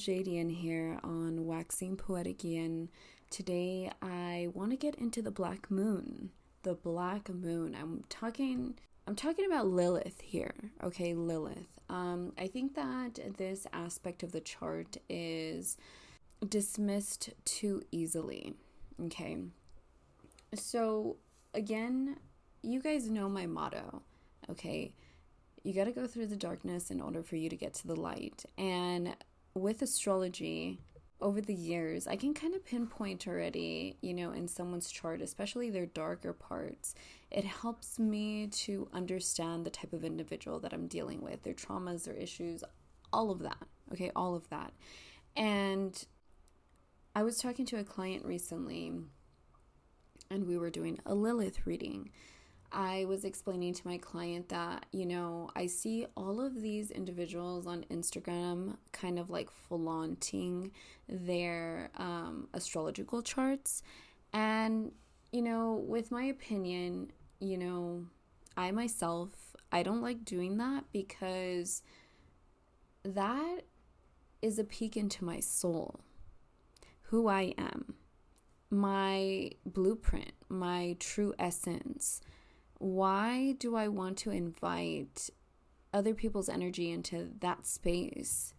Jadian here on Waxing Poetic Yin. Today I want to get into the black moon. The black moon. I'm talking I'm talking about Lilith here. Okay, Lilith. Um I think that this aspect of the chart is dismissed too easily. Okay. So, again, you guys know my motto. Okay you got to go through the darkness in order for you to get to the light. And with astrology, over the years, I can kind of pinpoint already, you know, in someone's chart, especially their darker parts. It helps me to understand the type of individual that I'm dealing with, their traumas, their issues, all of that. Okay, all of that. And I was talking to a client recently, and we were doing a Lilith reading. I was explaining to my client that, you know, I see all of these individuals on Instagram kind of like flaunting their um, astrological charts. And, you know, with my opinion, you know, I myself, I don't like doing that because that is a peek into my soul, who I am, my blueprint, my true essence why do I want to invite other people's energy into that space?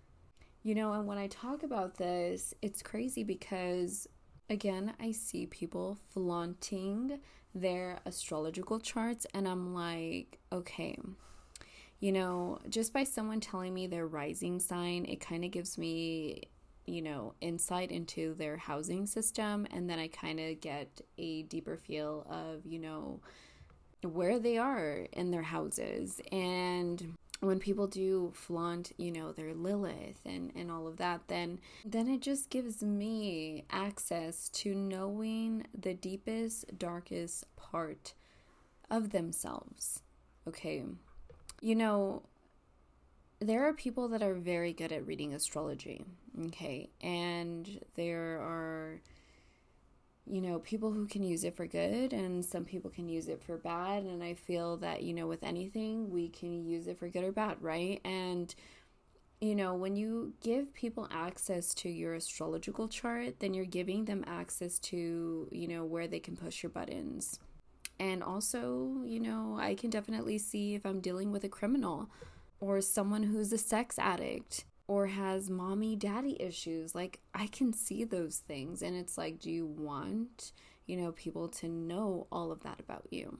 You know, and when I talk about this, it's crazy because, again, I see people flaunting their astrological charts, and I'm like, okay, you know, just by someone telling me their rising sign, it kind of gives me, you know, insight into their housing system, and then I kind of get a deeper feel of, you know, where they are in their houses. And when people do flaunt you know their lilith and and all of that then then it just gives me access to knowing the deepest darkest part of themselves. Okay. You know there are people that are very good at reading astrology. Okay. And there are you know, people who can use it for good and some people can use it for bad. And I feel that, you know, with anything, we can use it for good or bad, right? And, you know, when you give people access to your astrological chart, then you're giving them access to, you know, where they can push your buttons. And also, you know, I can definitely see if I'm dealing with a criminal or someone who's a sex addict or has mommy daddy issues like i can see those things and it's like do you want you know people to know all of that about you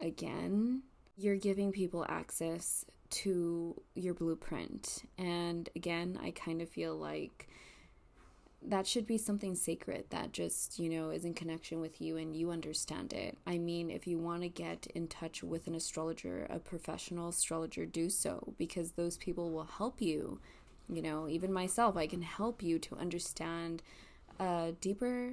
again you're giving people access to your blueprint and again i kind of feel like that should be something sacred that just, you know, is in connection with you and you understand it. I mean, if you want to get in touch with an astrologer, a professional astrologer, do so because those people will help you you know, even myself, I can help you to understand a deeper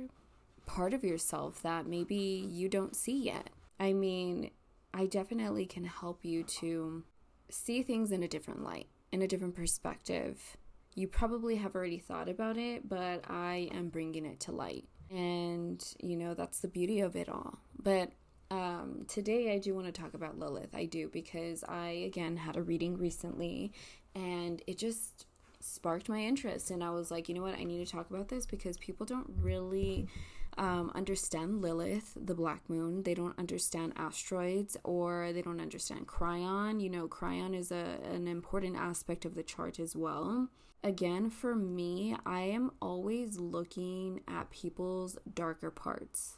part of yourself that maybe you don't see yet. I mean, I definitely can help you to see things in a different light, in a different perspective. You probably have already thought about it, but I am bringing it to light. And, you know, that's the beauty of it all. But um, today I do want to talk about Lilith. I do because I, again, had a reading recently and it just sparked my interest and i was like you know what i need to talk about this because people don't really um, understand lilith the black moon. They don't understand asteroids or they don't understand Chiron you know Chiron is a, an important aspect of the chart as well. Again for me i am always looking at people's darker parts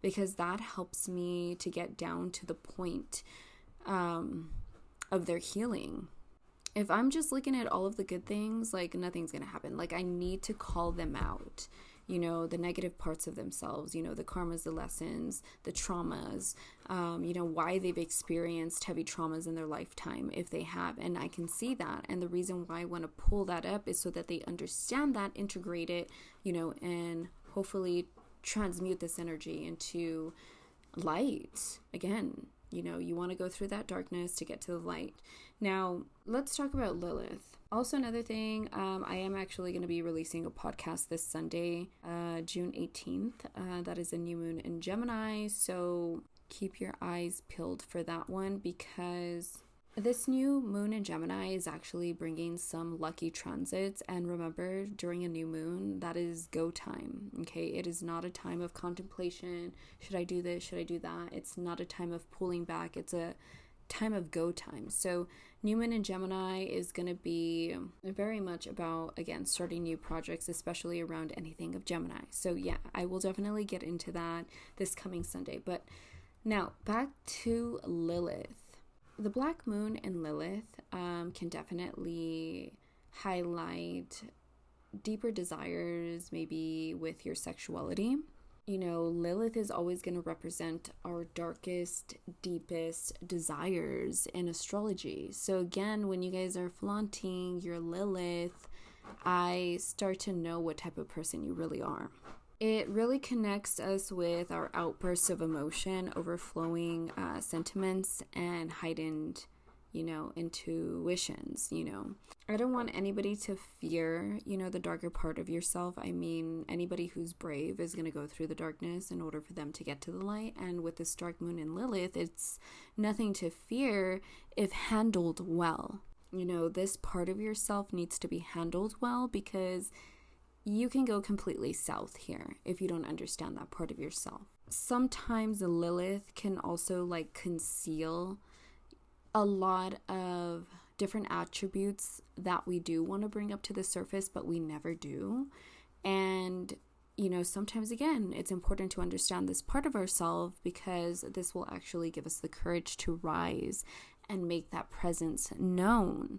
because that helps me to get down to the point um, of their healing if I'm just looking at all of the good things, like nothing's going to happen. Like I need to call them out. You know, the negative parts of themselves, you know, the karmas, the lessons, the traumas, um, you know, why they've experienced heavy traumas in their lifetime, if they have. And I can see that. And the reason why I want to pull that up is so that they understand that, integrate it, you know, and hopefully transmute this energy into light again you know, you want to go through that darkness to get to the light. Now, let's talk about Lilith. Also, another thing, um, I am actually going to be releasing a podcast this Sunday, uh, June 18th. Uh, that is a new moon in Gemini. So keep your eyes peeled for that one because This new moon in Gemini is actually bringing some lucky transits. And remember, during a new moon, that is go time. Okay. It is not a time of contemplation. Should I do this? Should I do that? It's not a time of pulling back. It's a time of go time. So, new moon and Gemini is going to be very much about, again, starting new projects, especially around anything of Gemini. So, yeah, I will definitely get into that this coming Sunday. But now, back to Lilith the Black Moon and Lilith um, can definitely highlight deeper desires, maybe with your sexuality. You know, Lilith is always going to represent our darkest, deepest desires in astrology. So, again, when you guys are flaunting your Lilith, I start to know what type of person you really are. It really connects us with our outbursts of emotion, overflowing uh, sentiments, and heightened, you know, intuitions. You know, I don't want anybody to fear, you know, the darker part of yourself. I mean, anybody who's brave is going to go through the darkness in order for them to get to the light. And with this dark moon in Lilith, it's nothing to fear if handled well. You know, this part of yourself needs to be handled well because you can go completely south here if you don't understand that part of yourself. Sometimes Lilith can also like conceal a lot of different attributes that we do want to bring up to the surface, but we never do. And you know, sometimes again, it's important to understand this part of ourselves because this will actually give us the courage to rise and make that presence known.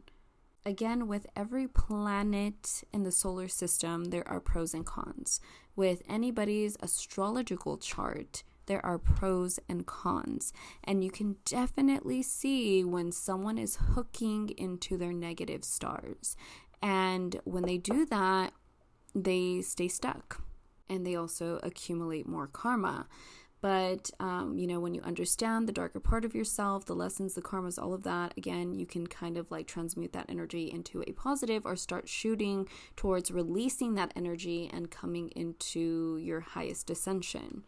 Again, with every planet in the solar system, there are pros and cons. With anybody's astrological chart, there are pros and cons. And you can definitely see when someone is hooking into their negative stars. And when they do that, they stay stuck and they also accumulate more karma. But, um, you know, when you understand the darker part of yourself, the lessons, the karmas, all of that, again, you can kind of like transmute that energy into a positive or start shooting towards releasing that energy and coming into your highest ascension.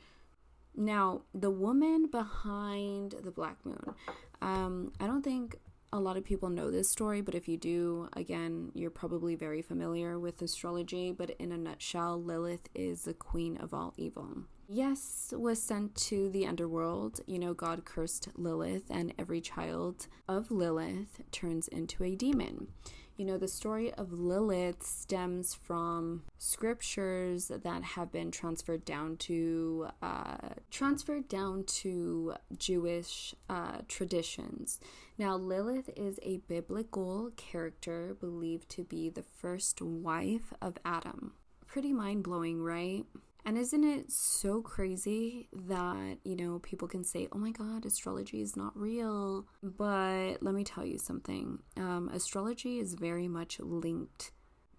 Now, the woman behind the Black Moon, um, I don't think a lot of people know this story, but if you do, again, you're probably very familiar with astrology. But in a nutshell, Lilith is the queen of all evil. Yes was sent to the underworld. You know, God cursed Lilith, and every child of Lilith turns into a demon. You know, the story of Lilith stems from scriptures that have been transferred down to uh, transferred down to Jewish uh, traditions. Now, Lilith is a biblical character believed to be the first wife of Adam. Pretty mind blowing, right? And isn't it so crazy that, you know, people can say, oh my God, astrology is not real? But let me tell you something um, astrology is very much linked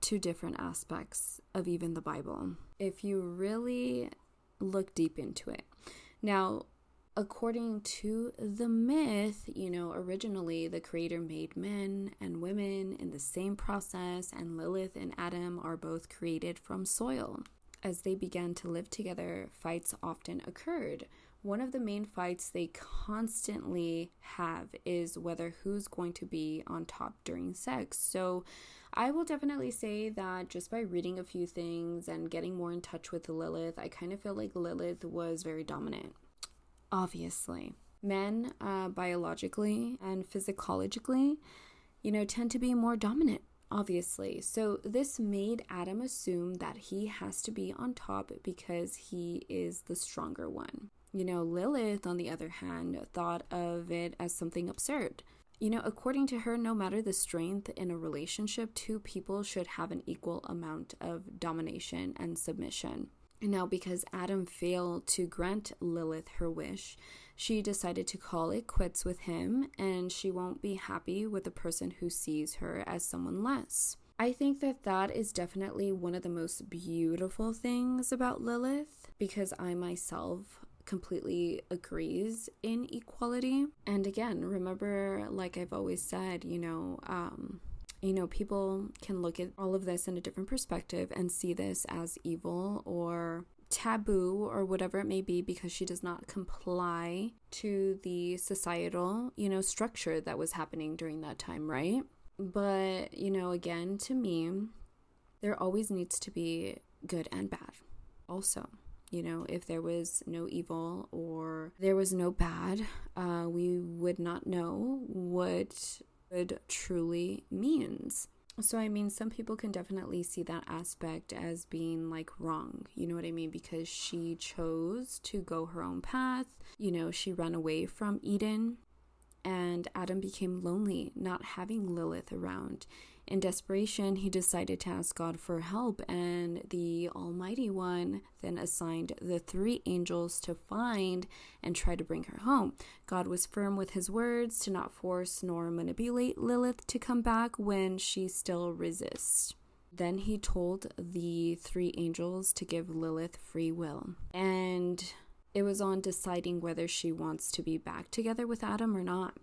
to different aspects of even the Bible. If you really look deep into it. Now, according to the myth, you know, originally the creator made men and women in the same process, and Lilith and Adam are both created from soil as they began to live together, fights often occurred. One of the main fights they constantly have is whether who's going to be on top during sex. So, I will definitely say that just by reading a few things and getting more in touch with Lilith, I kind of feel like Lilith was very dominant. Obviously, men, uh, biologically and physiologically, you know, tend to be more dominant obviously. So this made Adam assume that he has to be on top because he is the stronger one. You know, Lilith, on the other hand, thought of it as something absurd. You know, according to her, no matter the strength in a relationship, two people should have an equal amount of domination and submission. Now, because Adam failed to grant Lilith her wish, she decided to call it quits with him and she won't be happy with a person who sees her as someone less. I think that that is definitely one of the most beautiful things about Lilith because I myself completely agrees in equality. And again, remember like I've always said, you know, um you know, people can look at all of this in a different perspective and see this as evil or taboo or whatever it may be because she does not comply to the societal, you know, structure that was happening during that time, right? But, you know, again, to me, there always needs to be good and bad also. You know, if there was no evil or there was no bad, uh, we would not know what good truly means. So, I mean, some people can definitely see that aspect as being like wrong. You know what I mean? Because she chose to go her own path. You know, she ran away from Eden and Adam became lonely, not having Lilith around. In desperation, he decided to ask God for help, and the Almighty One then assigned the three angels to find and try to bring her home. God was firm with his words to not force nor manipulate Lilith to come back when she still resists. Then he told the three angels to give Lilith free will. And it was on deciding whether she wants to be back together with Adam or not.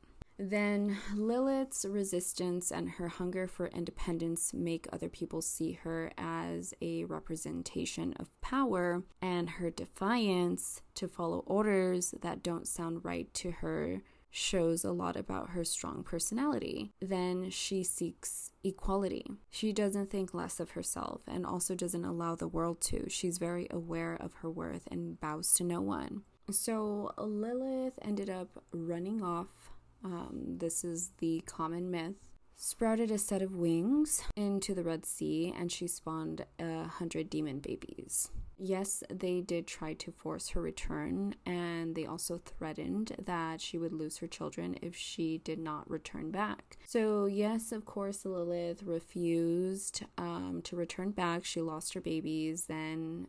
Then Lilith's resistance and her hunger for independence make other people see her as a representation of power, and her defiance to follow orders that don't sound right to her shows a lot about her strong personality. Then she seeks equality. She doesn't think less of herself and also doesn't allow the world to. She's very aware of her worth and bows to no one. So Lilith ended up running off um, this is the common myth. Sprouted a set of wings into the Red Sea and she spawned a hundred demon babies. Yes, they did try to force her return, and they also threatened that she would lose her children if she did not return back. So, yes, of course, Lilith refused um, to return back. She lost her babies. Then,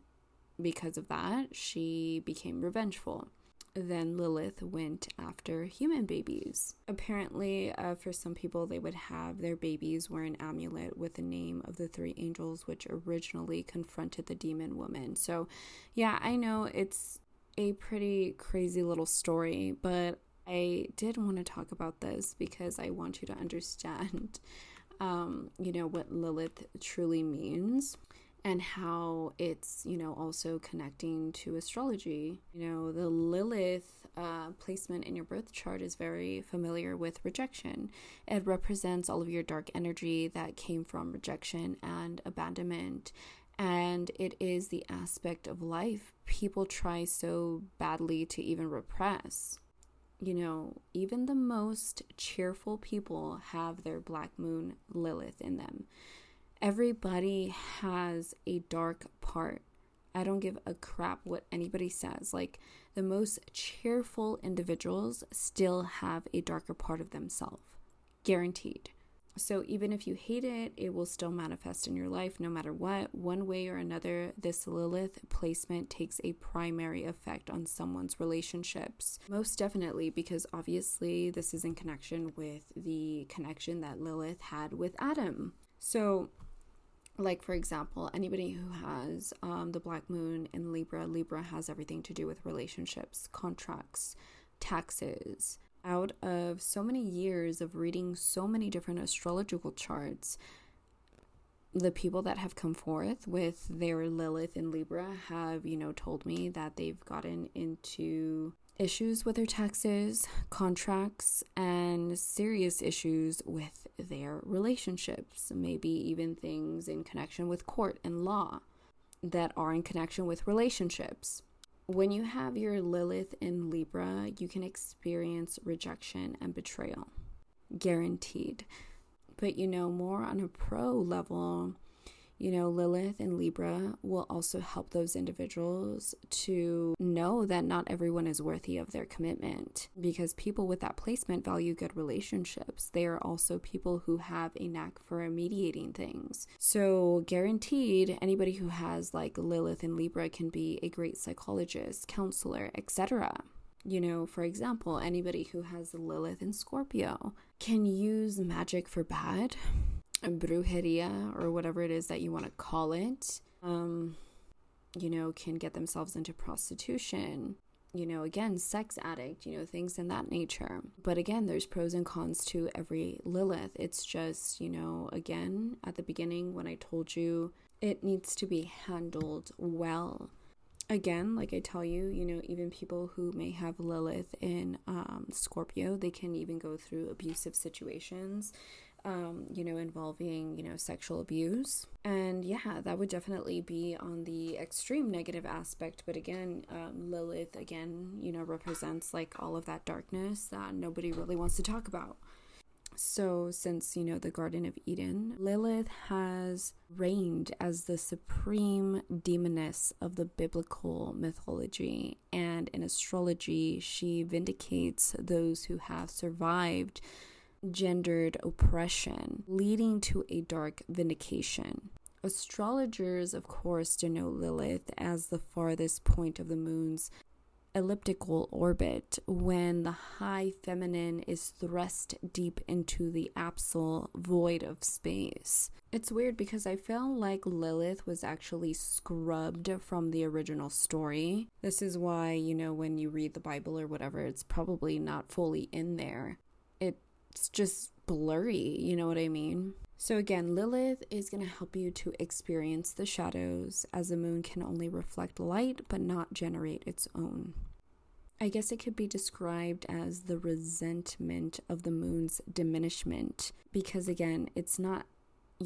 because of that, she became revengeful then Lilith went after human babies. Apparently, uh, for some people, they would have their babies wear an amulet with the name of the three angels, which originally confronted the demon woman. So, yeah, I know it's a pretty crazy little story, but I did want to talk about this because I want you to understand, um, you know, what Lilith truly means and how it's, you know, also connecting to astrology. You know, the Lilith uh, placement in your birth chart is very familiar with rejection. It represents all of your dark energy that came from rejection and abandonment. And it is the aspect of life people try so badly to even repress. You know, even the most cheerful people have their black moon Lilith in them everybody has a dark part. I don't give a crap what anybody says. Like, the most cheerful individuals still have a darker part of themselves, guaranteed. So, even if you hate it, it will still manifest in your life no matter what. One way or another, this Lilith placement takes a primary effect on someone's relationships. Most definitely, because obviously, this is in connection with the connection that Lilith had with Adam. So, like for example anybody who has um, the black moon in libra libra has everything to do with relationships contracts taxes. Out of so many years of reading so many different astrological charts the people that have come forth with their lilith in libra have you know told me that they've gotten into issues with their taxes, contracts, and serious issues with their relationships, maybe even things in connection with court and law that are in connection with relationships. When you have your Lilith in Libra, you can experience rejection and betrayal. Guaranteed. But you know, more on a pro level, you know, Lilith and Libra will also help those individuals to know that not everyone is worthy of their commitment because people with that placement value good relationships. They are also people who have a knack for mediating things. So, guaranteed, anybody who has like Lilith and Libra can be a great psychologist, counselor, etc. You know, for example, anybody who has Lilith and Scorpio can use magic for bad brujeria or whatever it is that you want to call it, um, you know, can get themselves into prostitution. You know, again, sex addict, you know, things in that nature. But again, there's pros and cons to every Lilith. It's just, you know, again, at the beginning when I told you it needs to be handled well. again, like I tell you, you know, even people who may have Lilith in um, Scorpio, they can even go through abusive situations, um, you know, involving, you know, sexual abuse. And yeah, that would definitely be on the extreme negative aspect. But again, um, Lilith, again, you know, represents like all of that darkness that nobody really wants to talk about. So, since you know the Garden of Eden, Lilith has reigned as the supreme demoness of the biblical mythology, and in astrology, she vindicates those who have survived gendered oppression, leading to a dark vindication. Astrologers, of course, denote Lilith as the farthest point of the moon's elliptical orbit when the high feminine is thrust deep into the absolute void of space. It's weird because I felt like Lilith was actually scrubbed from the original story. This is why, you know, when you read the Bible or whatever, it's probably not fully in there. It's just blurry, you know what I mean? So, again, Lilith is going to help you to experience the shadows, as the moon can only reflect light but not generate its own. I guess it could be described as the resentment of the moon's diminishment, because again, it's not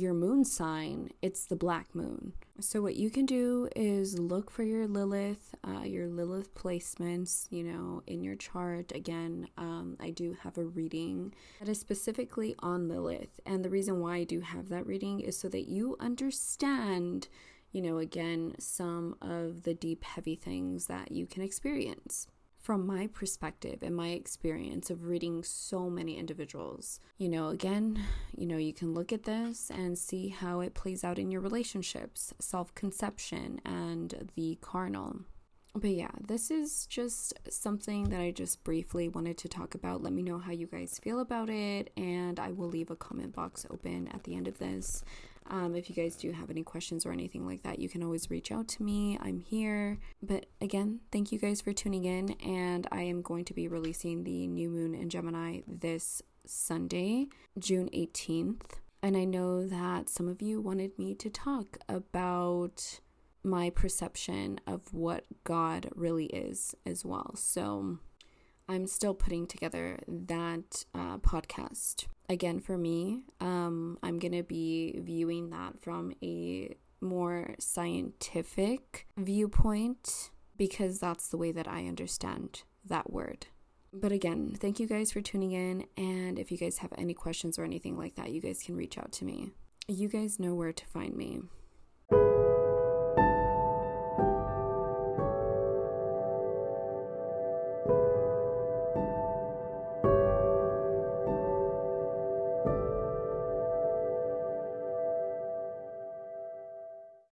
your moon sign, it's the black moon. So, what you can do is look for your Lilith, uh, your Lilith placements, you know, in your chart. Again, um, I do have a reading that is specifically on Lilith. And the reason why I do have that reading is so that you understand, you know, again, some of the deep, heavy things that you can experience from my perspective and my experience of reading so many individuals. You know, again, you know, you can look at this and see how it plays out in your relationships, self conception, and the carnal. But yeah, this is just something that I just briefly wanted to talk about. Let me know how you guys feel about it, and I will leave a comment box open at the end of this. Um, if you guys do have any questions or anything like that, you can always reach out to me. I'm here. But again, thank you guys for tuning in. And I am going to be releasing the new moon in Gemini this Sunday, June 18th. And I know that some of you wanted me to talk about my perception of what God really is as well. So I'm still putting together that uh, podcast. Again, for me, um, going to be viewing that from a more scientific viewpoint because that's the way that I understand that word. But again, thank you guys for tuning in. And if you guys have any questions or anything like that, you guys can reach out to me. You guys know where to find me.